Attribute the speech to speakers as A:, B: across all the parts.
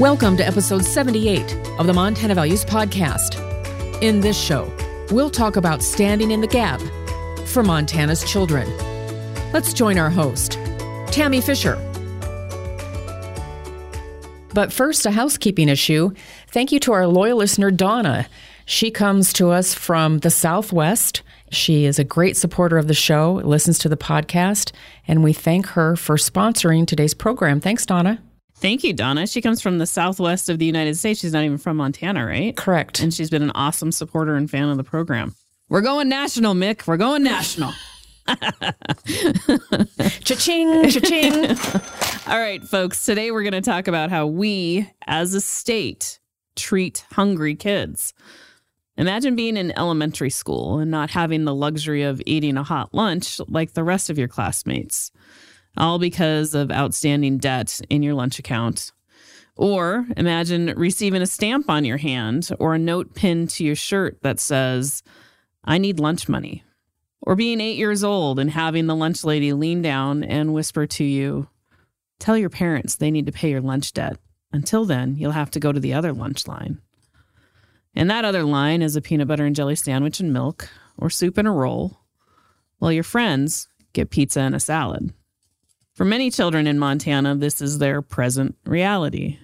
A: Welcome to episode 78 of the Montana Values Podcast. In this show, we'll talk about standing in the gap for Montana's children. Let's join our host, Tammy Fisher. But first, a housekeeping issue. Thank you to our loyal listener, Donna. She comes to us from the Southwest. She is a great supporter of the show, listens to the podcast, and we thank her for sponsoring today's program. Thanks, Donna.
B: Thank you, Donna. She comes from the southwest of the United States. She's not even from Montana, right?
A: Correct.
B: And she's been an awesome supporter and fan of the program. We're going national, Mick. We're going national.
A: cha-ching, cha-ching.
B: All right, folks. Today we're going to talk about how we, as a state, treat hungry kids. Imagine being in elementary school and not having the luxury of eating a hot lunch like the rest of your classmates, all because of outstanding debt in your lunch account. Or imagine receiving a stamp on your hand or a note pinned to your shirt that says, I need lunch money. Or being eight years old and having the lunch lady lean down and whisper to you, Tell your parents they need to pay your lunch debt. Until then, you'll have to go to the other lunch line. And that other line is a peanut butter and jelly sandwich and milk, or soup and a roll, while your friends get pizza and a salad. For many children in Montana, this is their present reality.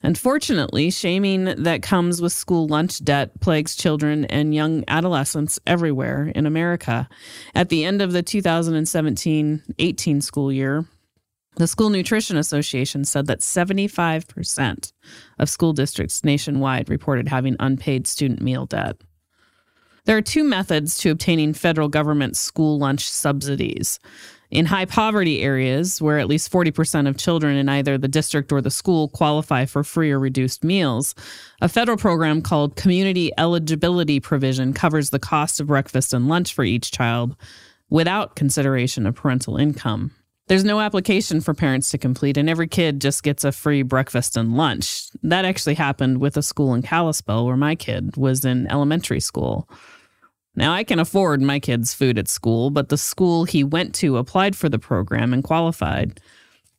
B: Unfortunately, shaming that comes with school lunch debt plagues children and young adolescents everywhere in America. At the end of the 2017 18 school year, the School Nutrition Association said that 75% of school districts nationwide reported having unpaid student meal debt. There are two methods to obtaining federal government school lunch subsidies. In high poverty areas, where at least 40% of children in either the district or the school qualify for free or reduced meals, a federal program called Community Eligibility Provision covers the cost of breakfast and lunch for each child without consideration of parental income. There's no application for parents to complete, and every kid just gets a free breakfast and lunch. That actually happened with a school in Kalispell where my kid was in elementary school. Now, I can afford my kid's food at school, but the school he went to applied for the program and qualified.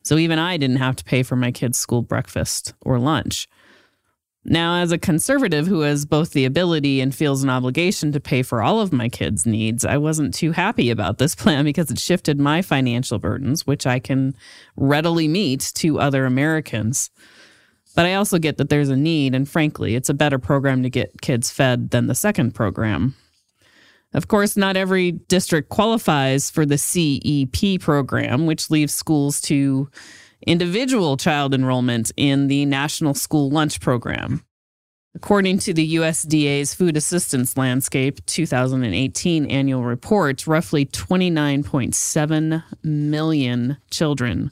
B: So even I didn't have to pay for my kid's school breakfast or lunch. Now, as a conservative who has both the ability and feels an obligation to pay for all of my kids' needs, I wasn't too happy about this plan because it shifted my financial burdens, which I can readily meet, to other Americans. But I also get that there's a need, and frankly, it's a better program to get kids fed than the second program. Of course, not every district qualifies for the CEP program, which leaves schools to individual child enrollment in the National School Lunch Program. According to the USDA's Food Assistance Landscape 2018 annual report, roughly 29.7 million children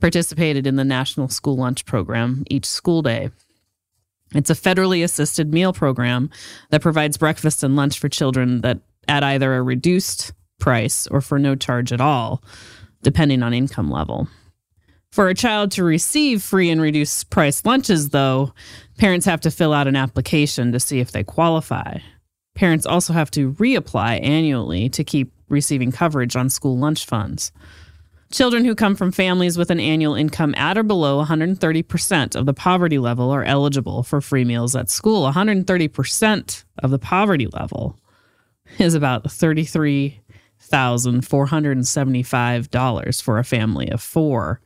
B: participated in the National School Lunch Program each school day. It's a federally assisted meal program that provides breakfast and lunch for children that at either a reduced price or for no charge at all, depending on income level. For a child to receive free and reduced price lunches, though, parents have to fill out an application to see if they qualify. Parents also have to reapply annually to keep receiving coverage on school lunch funds. Children who come from families with an annual income at or below 130% of the poverty level are eligible for free meals at school. 130% of the poverty level is about $33,475 for a family of four.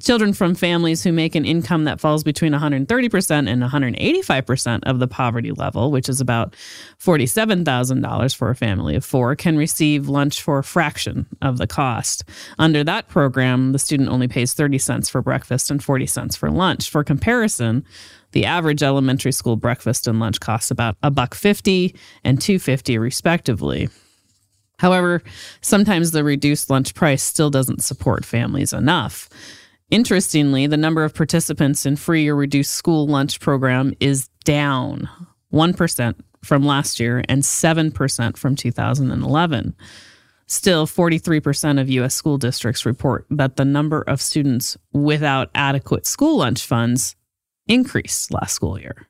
B: Children from families who make an income that falls between 130% and 185% of the poverty level, which is about $47,000 for a family of four, can receive lunch for a fraction of the cost. Under that program, the student only pays 30 cents for breakfast and 40 cents for lunch. For comparison, the average elementary school breakfast and lunch costs about a buck 50 and 250 respectively. However, sometimes the reduced lunch price still doesn't support families enough. Interestingly, the number of participants in free or reduced school lunch program is down 1% from last year and 7% from 2011. Still, 43% of U.S. school districts report that the number of students without adequate school lunch funds increased last school year.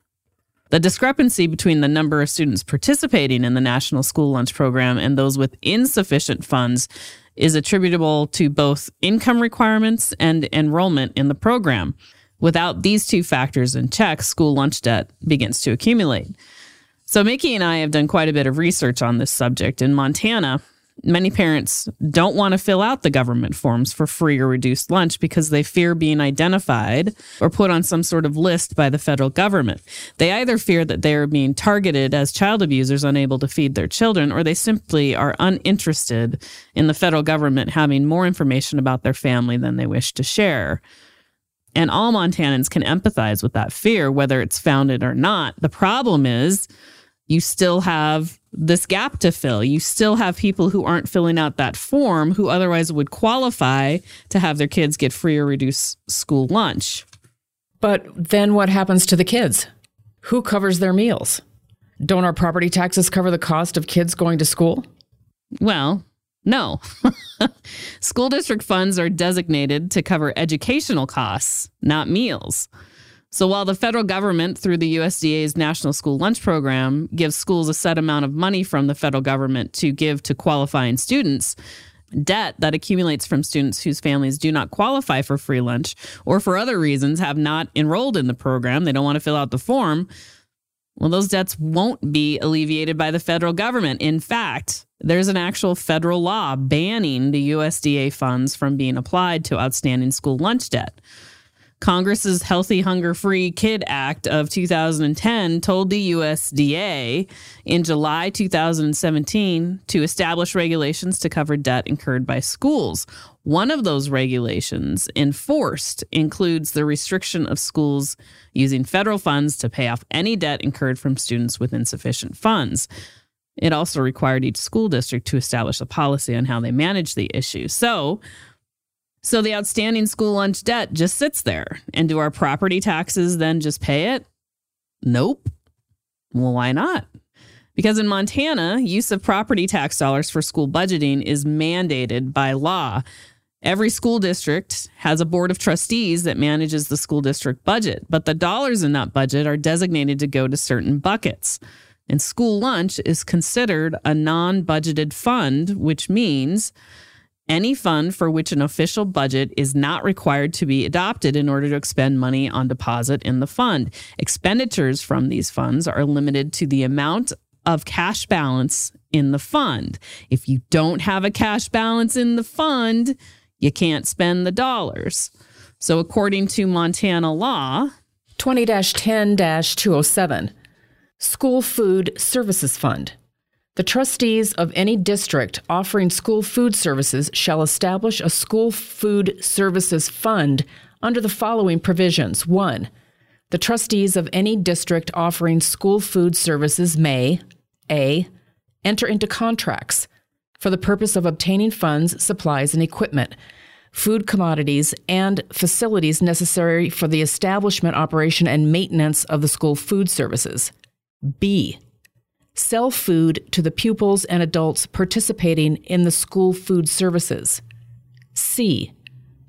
B: The discrepancy between the number of students participating in the National School Lunch Program and those with insufficient funds is attributable to both income requirements and enrollment in the program. Without these two factors in check, school lunch debt begins to accumulate. So, Mickey and I have done quite a bit of research on this subject. In Montana, many parents don't want to fill out the government forms for free or reduced lunch because they fear being identified or put on some sort of list by the federal government. They either fear that they are being targeted as child abusers unable to feed their children, or they simply are uninterested in the federal government having more information about their family than they wish to share. And all Montanans can empathize with that fear, whether it's founded or not. The problem is, you still have this gap to fill. You still have people who aren't filling out that form who otherwise would qualify to have their kids get free or reduced school lunch.
A: But then what happens to the kids? Who covers their meals? Don't our property taxes cover the cost of kids going to school?
B: Well, no. school district funds are designated to cover educational costs, not meals. So while the federal government, through the USDA's National School Lunch Program, gives schools a set amount of money from the federal government to give to qualifying students, debt that accumulates from students whose families do not qualify for free lunch or for other reasons have not enrolled in the program, they don't want to fill out the form. Well, those debts won't be alleviated by the federal government. In fact, there's an actual federal law banning the USDA funds from being applied to outstanding school lunch debt. Congress's Healthy Hunger Free Kid Act of 2010 told the USDA in July 2017 to establish regulations to cover debt incurred by schools. One of those regulations enforced includes the restriction of schools using federal funds to pay off any debt incurred from students with insufficient funds. It also required each school district to establish a policy on how they manage the issue. So, so the outstanding school lunch debt just sits there. And do our property taxes then just pay it? Nope. Well, why not? Because in Montana, use of property tax dollars for school budgeting is mandated by law. Every school district has a board of trustees that manages the school district budget, but the dollars in that budget are designated to go to certain buckets. And school lunch is considered a non budgeted fund, which means any fund for which an official budget is not required to be adopted in order to expend money on deposit in the fund. Expenditures from these funds are limited to the amount of cash balance in the fund. If you don't have a cash balance in the fund, you can't spend the dollars. So, according to Montana law,
A: 20 10 207, School Food Services Fund. The trustees of any district offering school food services shall establish a school food services fund under the following provisions. 1. The trustees of any district offering school food services may A. Enter into contracts for the purpose of obtaining funds, supplies, and equipment, food commodities, and facilities necessary for the establishment, operation, and maintenance of the school food services. B sell food to the pupils and adults participating in the school food services. C.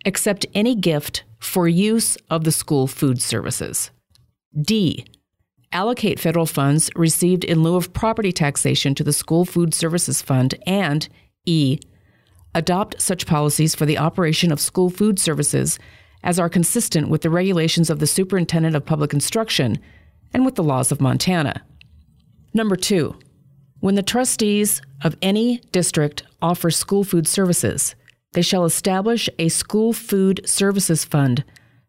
A: Accept any gift for use of the school food services. D. Allocate federal funds received in lieu of property taxation to the School Food Services Fund. And E. Adopt such policies for the operation of school food services as are consistent with the regulations of the Superintendent of Public Instruction and with the laws of Montana. Number two, when the trustees of any district offer school food services, they shall establish a school food services fund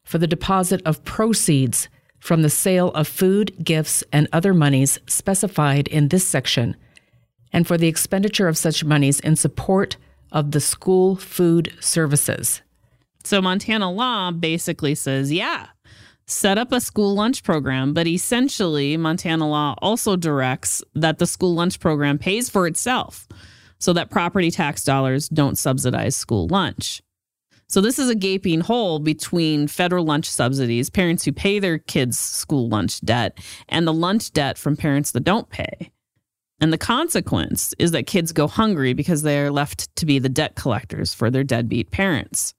A: for the deposit of proceeds from the sale of food, gifts, and other monies specified in this section, and for the expenditure of such monies in support of the school food services.
B: So, Montana law basically says, yeah, set up a school lunch program, but essentially, Montana law also directs that the school lunch program pays for itself so that property tax dollars don't subsidize school lunch. So, this is a gaping hole between federal lunch subsidies, parents who pay their kids' school lunch debt, and the lunch debt from parents that don't pay. And the consequence is that kids go hungry because they are left to be the debt collectors for their deadbeat parents.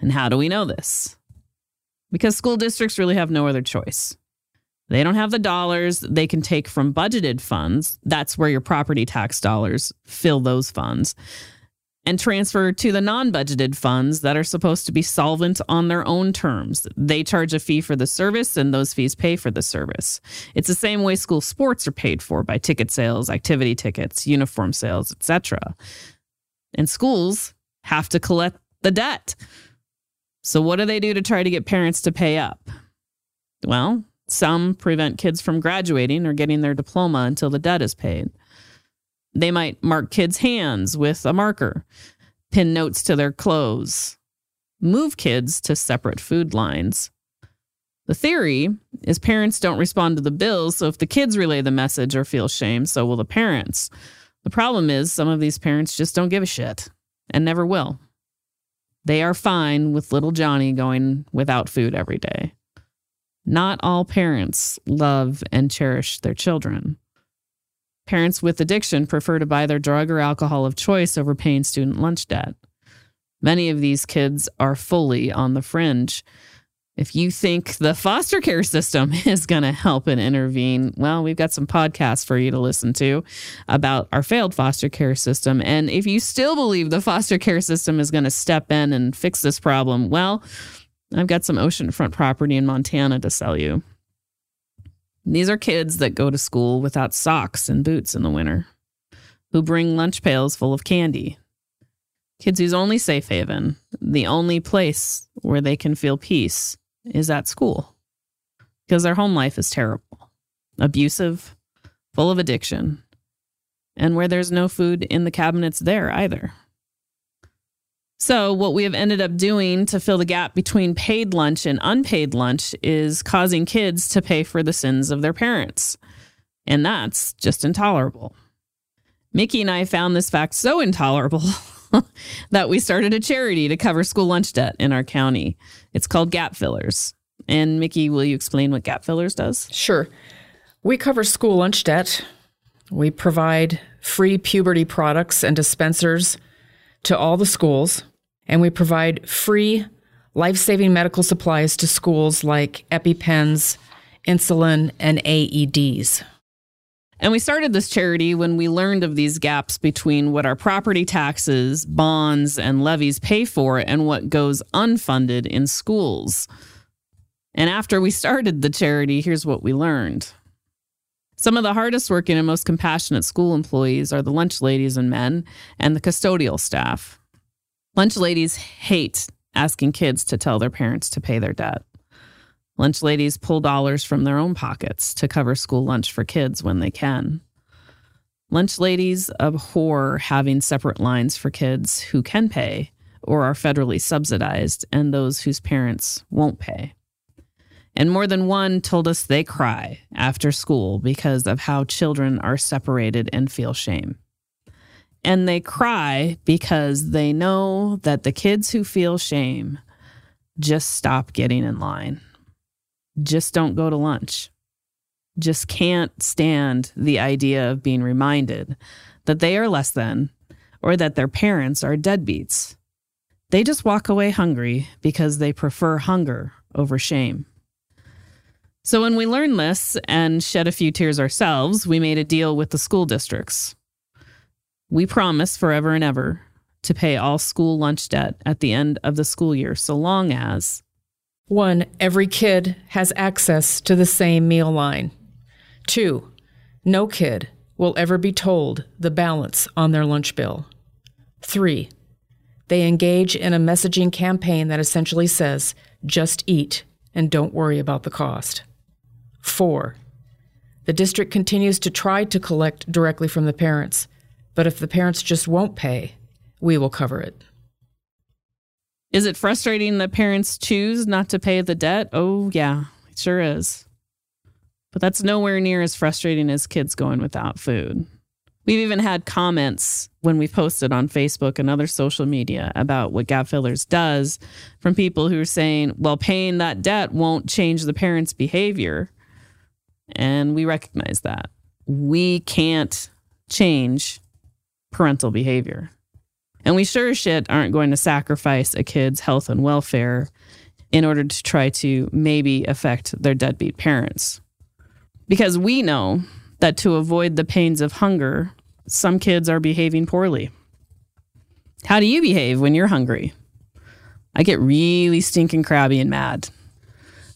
B: And how do we know this? Because school districts really have no other choice. They don't have the dollars they can take from budgeted funds. That's where your property tax dollars fill those funds. and transfer to the non budgeted funds that are supposed to be solvent on their own terms. They charge a fee for the service, and those fees pay for the service. It's the same way school sports are paid for by ticket sales, activity tickets, uniform sales, etc. And schools have to collect the debt. So, what do they do to try to get parents to pay up? Well, some prevent kids from graduating or getting their diploma until the debt is paid. They might mark kids' hands with a marker, pin notes to their clothes, move kids to separate food lines. The theory is parents don't respond to the bills, so if the kids relay the message or feel shame, so will the parents. The problem is some of these parents just don't give a shit and never will. They are fine with little Johnny going without food every day. Not all parents love and cherish their children. Parents with addiction prefer to buy their drug or alcohol of choice over paying student lunch debt. Many of these kids are fully on the fringe. If you think the foster care system is going to help and intervene, well, we've got some podcasts for you to listen to about our failed foster care system. And if you still believe the foster care system is going to step in and fix this problem, well, I've got some oceanfront property in Montana to sell you. These are kids that go to school without socks and boots in the winter, who bring lunch pails full of candy. Kids whose only safe haven, the only place where they can feel peace, is at school because their home life is terrible, abusive, full of addiction, and where there's no food in the cabinets there either. So, what we have ended up doing to fill the gap between paid lunch and unpaid lunch is causing kids to pay for the sins of their parents. And that's just intolerable. Mickey and I found this fact so intolerable that we started a charity to cover school lunch debt in our county. It's called Gap Fillers. And Mickey, will you explain what Gap Fillers does?
A: Sure. We cover school lunch debt. We provide free puberty products and dispensers to all the schools and we provide free life saving medical supplies to schools like EpiPens, insulin, and AEDs.
B: And we started this charity when we learned of these gaps between what our property taxes, bonds, and levies pay for and what goes unfunded in schools. And after we started the charity, here's what we learned. Some of the hardest working and most compassionate school employees are the lunch ladies and men and the custodial staff. Lunch ladies hate asking kids to tell their parents to pay their debt. Lunch ladies pull dollars from their own pockets to cover school lunch for kids when they can. Lunch ladies abhor having separate lines for kids who can pay or are federally subsidized and those whose parents won't pay. And more than one told us they cry after school because of how children are separated and feel shame. And they cry because they know that the kids who feel shame just stop getting in line, just don't go to lunch, just can't stand the idea of being reminded that they are less than or that their parents are deadbeats. They just walk away hungry because they prefer hunger over shame. So, when we learned this and shed a few tears ourselves, we made a deal with the school districts. We promise forever and ever to pay all school lunch debt at the end of the school year, so long as
A: 1. Every kid has access to the same meal line. 2. No kid will ever be told the balance on their lunch bill. 3. They engage in a messaging campaign that essentially says, just eat and don't worry about the cost. 4. The district continues to try to collect directly from the parents but if the parents just won't pay, we will cover it.
B: Is it frustrating that parents choose not to pay the debt? Oh, yeah, it sure is. But that's nowhere near as frustrating as kids going without food. We've even had comments when we posted on Facebook and other social media about what Gap Fillers does from people who are saying, well, paying that debt won't change the parents' behavior. And we recognize that. We can't change parental behavior. And we sure as shit aren't going to sacrifice a kid's health and welfare in order to try to maybe affect their deadbeat parents. Because we know that to avoid the pains of hunger, some kids are behaving poorly. How do you behave when you're hungry? I get really stinking crabby and mad.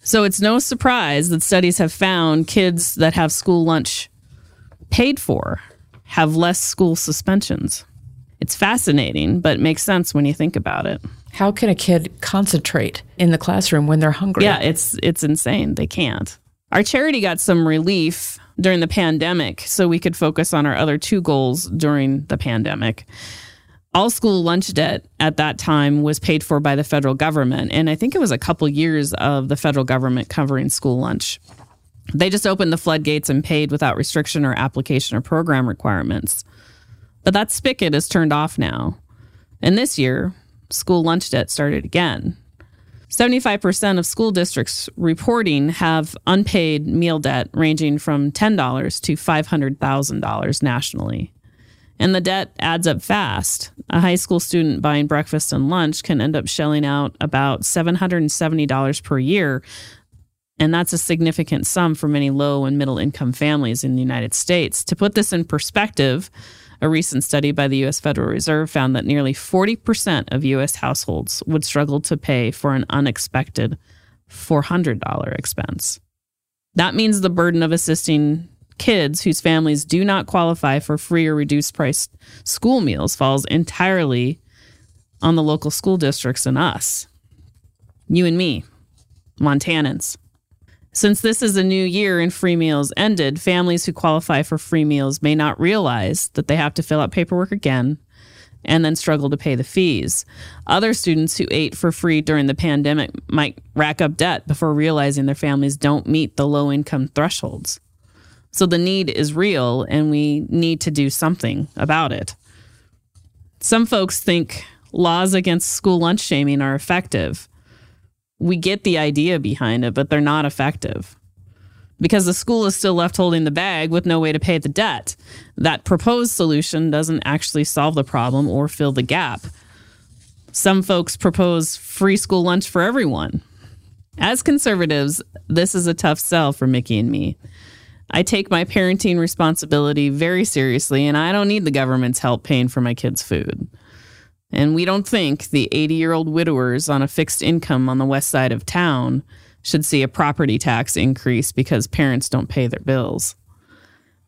B: So it's no surprise that studies have found kids that have school lunch paid for have less school suspensions. It's fascinating, but it makes sense when you think about it.
A: How can a kid concentrate in the classroom when they're hungry?
B: Yeah, it's it's insane. They can't. Our charity got some relief during the pandemic so we could focus on our other two goals during the pandemic. All school lunch debt at that time was paid for by the federal government. And I think it was a couple years of the federal government covering school lunch. They just opened the floodgates and paid without restriction or application or program requirements. But that spigot is turned off now. And this year, school lunch debt started again. 75% of school districts reporting have unpaid meal debt ranging from $10 to $500,000 nationally. And the debt adds up fast. A high school student buying breakfast and lunch can end up shelling out about $770 per year. And that's a significant sum for many low and middle income families in the United States. To put this in perspective, a recent study by the U.S. Federal Reserve found that nearly 40% of U.S. households would struggle to pay for an unexpected $400 expense. That means the burden of assisting kids whose families do not qualify for free or reduced price school meals falls entirely on the local school districts and us. You and me, Montanans. Since this is a new year and free meals ended, families who qualify for free meals may not realize that they have to fill out paperwork again and then struggle to pay the fees. Other students who ate for free during the pandemic might rack up debt before realizing their families don't meet the low income thresholds. So the need is real and we need to do something about it. Some folks think laws against school lunch shaming are effective we get the idea behind it, but they're not effective because the school is still left holding the bag with no way to pay the debt. That proposed solution doesn't actually solve the problem or fill the gap. Some folks propose free school lunch for everyone. As conservatives, this is a tough sell for Mickey and me. I take my parenting responsibility very seriously, and I don't need the government's help paying for my kids' food. And we don't think the 80 year old widowers on a fixed income on the west side of town should see a property tax increase because parents don't pay their bills.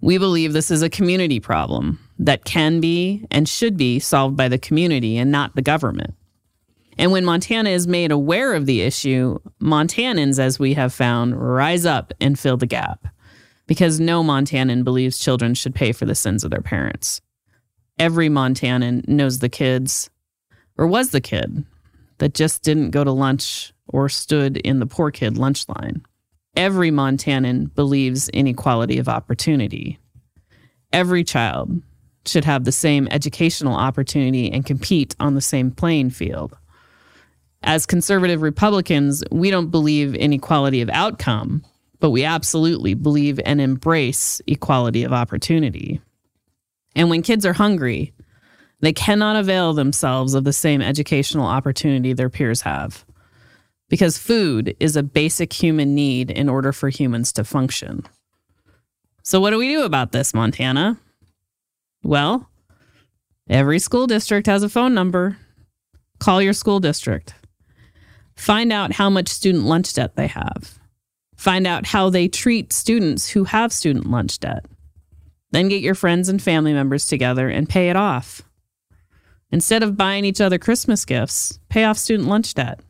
B: We believe this is a community problem that can be and should be solved by the community and not the government. And when Montana is made aware of the issue, Montanans, as we have found, rise up and fill the gap because no Montanan believes children should pay for the sins of their parents. Every Montanan knows the kids or was the kid that just didn't go to lunch or stood in the poor kid lunch line. Every Montanan believes in equality of opportunity. Every child should have the same educational opportunity and compete on the same playing field. As conservative Republicans, we don't believe in equality of outcome, but we absolutely believe and embrace equality of opportunity. And when kids are hungry, they cannot avail themselves of the same educational opportunity their peers have. Because food is a basic human need in order for humans to function. So, what do we do about this, Montana? Well, every school district has a phone number. Call your school district. Find out how much student lunch debt they have. Find out how they treat students who have student lunch debt. Then get your friends and family members together and pay it off. Instead of buying each other Christmas gifts, pay off student lunch debt.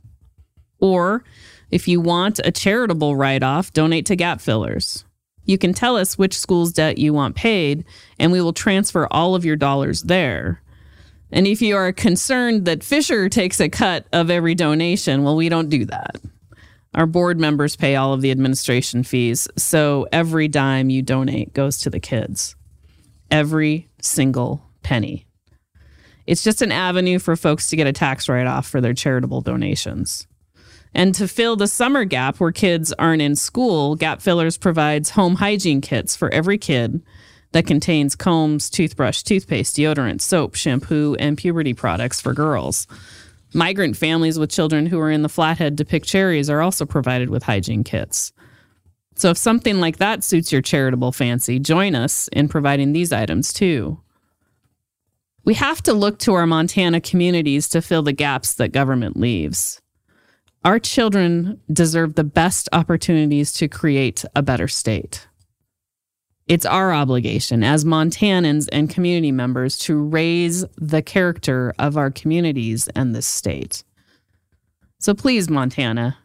B: Or if you want a charitable write off, donate to gap fillers. You can tell us which school's debt you want paid, and we will transfer all of your dollars there. And if you are concerned that Fisher takes a cut of every donation, well, we don't do that. Our board members pay all of the administration fees, so every dime you donate goes to the kids. Every single penny. It's just an avenue for folks to get a tax write off for their charitable donations. And to fill the summer gap where kids aren't in school, Gap Fillers provides home hygiene kits for every kid that contains combs, toothbrush, toothpaste, deodorant, soap, shampoo, and puberty products for girls. Migrant families with children who are in the flathead to pick cherries are also provided with hygiene kits. So if something like that suits your charitable fancy, join us in providing these items too. We have to look to our Montana communities to fill the gaps that government leaves. Our children deserve the best opportunities to create a better state. It's our obligation as Montanans and community members to raise the character of our communities and this state. So please, Montana,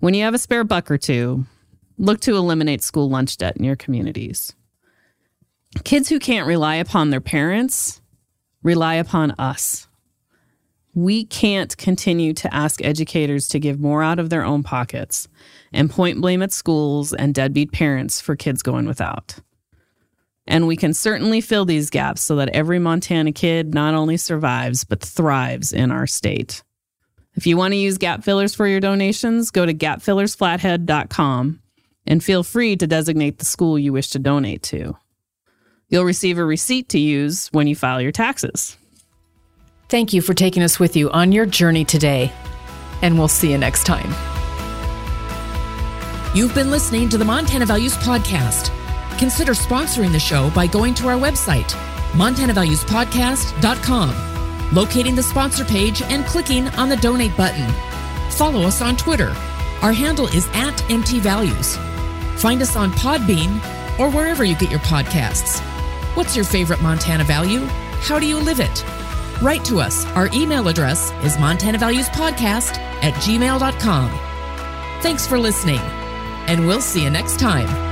B: when you have a spare buck or two, look to eliminate school lunch debt in your communities. Kids who can't rely upon their parents rely upon us. We can't continue to ask educators to give more out of their own pockets and point blame at schools and deadbeat parents for kids going without. And we can certainly fill these gaps so that every Montana kid not only survives, but thrives in our state. If you want to use gap fillers for your donations, go to gapfillersflathead.com and feel free to designate the school you wish to donate to. You'll receive a receipt to use when you file your taxes.
A: Thank you for taking us with you on your journey today, and we'll see you next time. You've been listening to the Montana Values Podcast. Consider sponsoring the show by going to our website, montanavaluespodcast.com, locating the sponsor page, and clicking on the donate button. Follow us on Twitter. Our handle is at MTValues. Find us on Podbean or wherever you get your podcasts. What's your favorite Montana value? How do you live it? Write to us. Our email address is montanavaluespodcast at gmail.com. Thanks for listening, and we'll see you next time.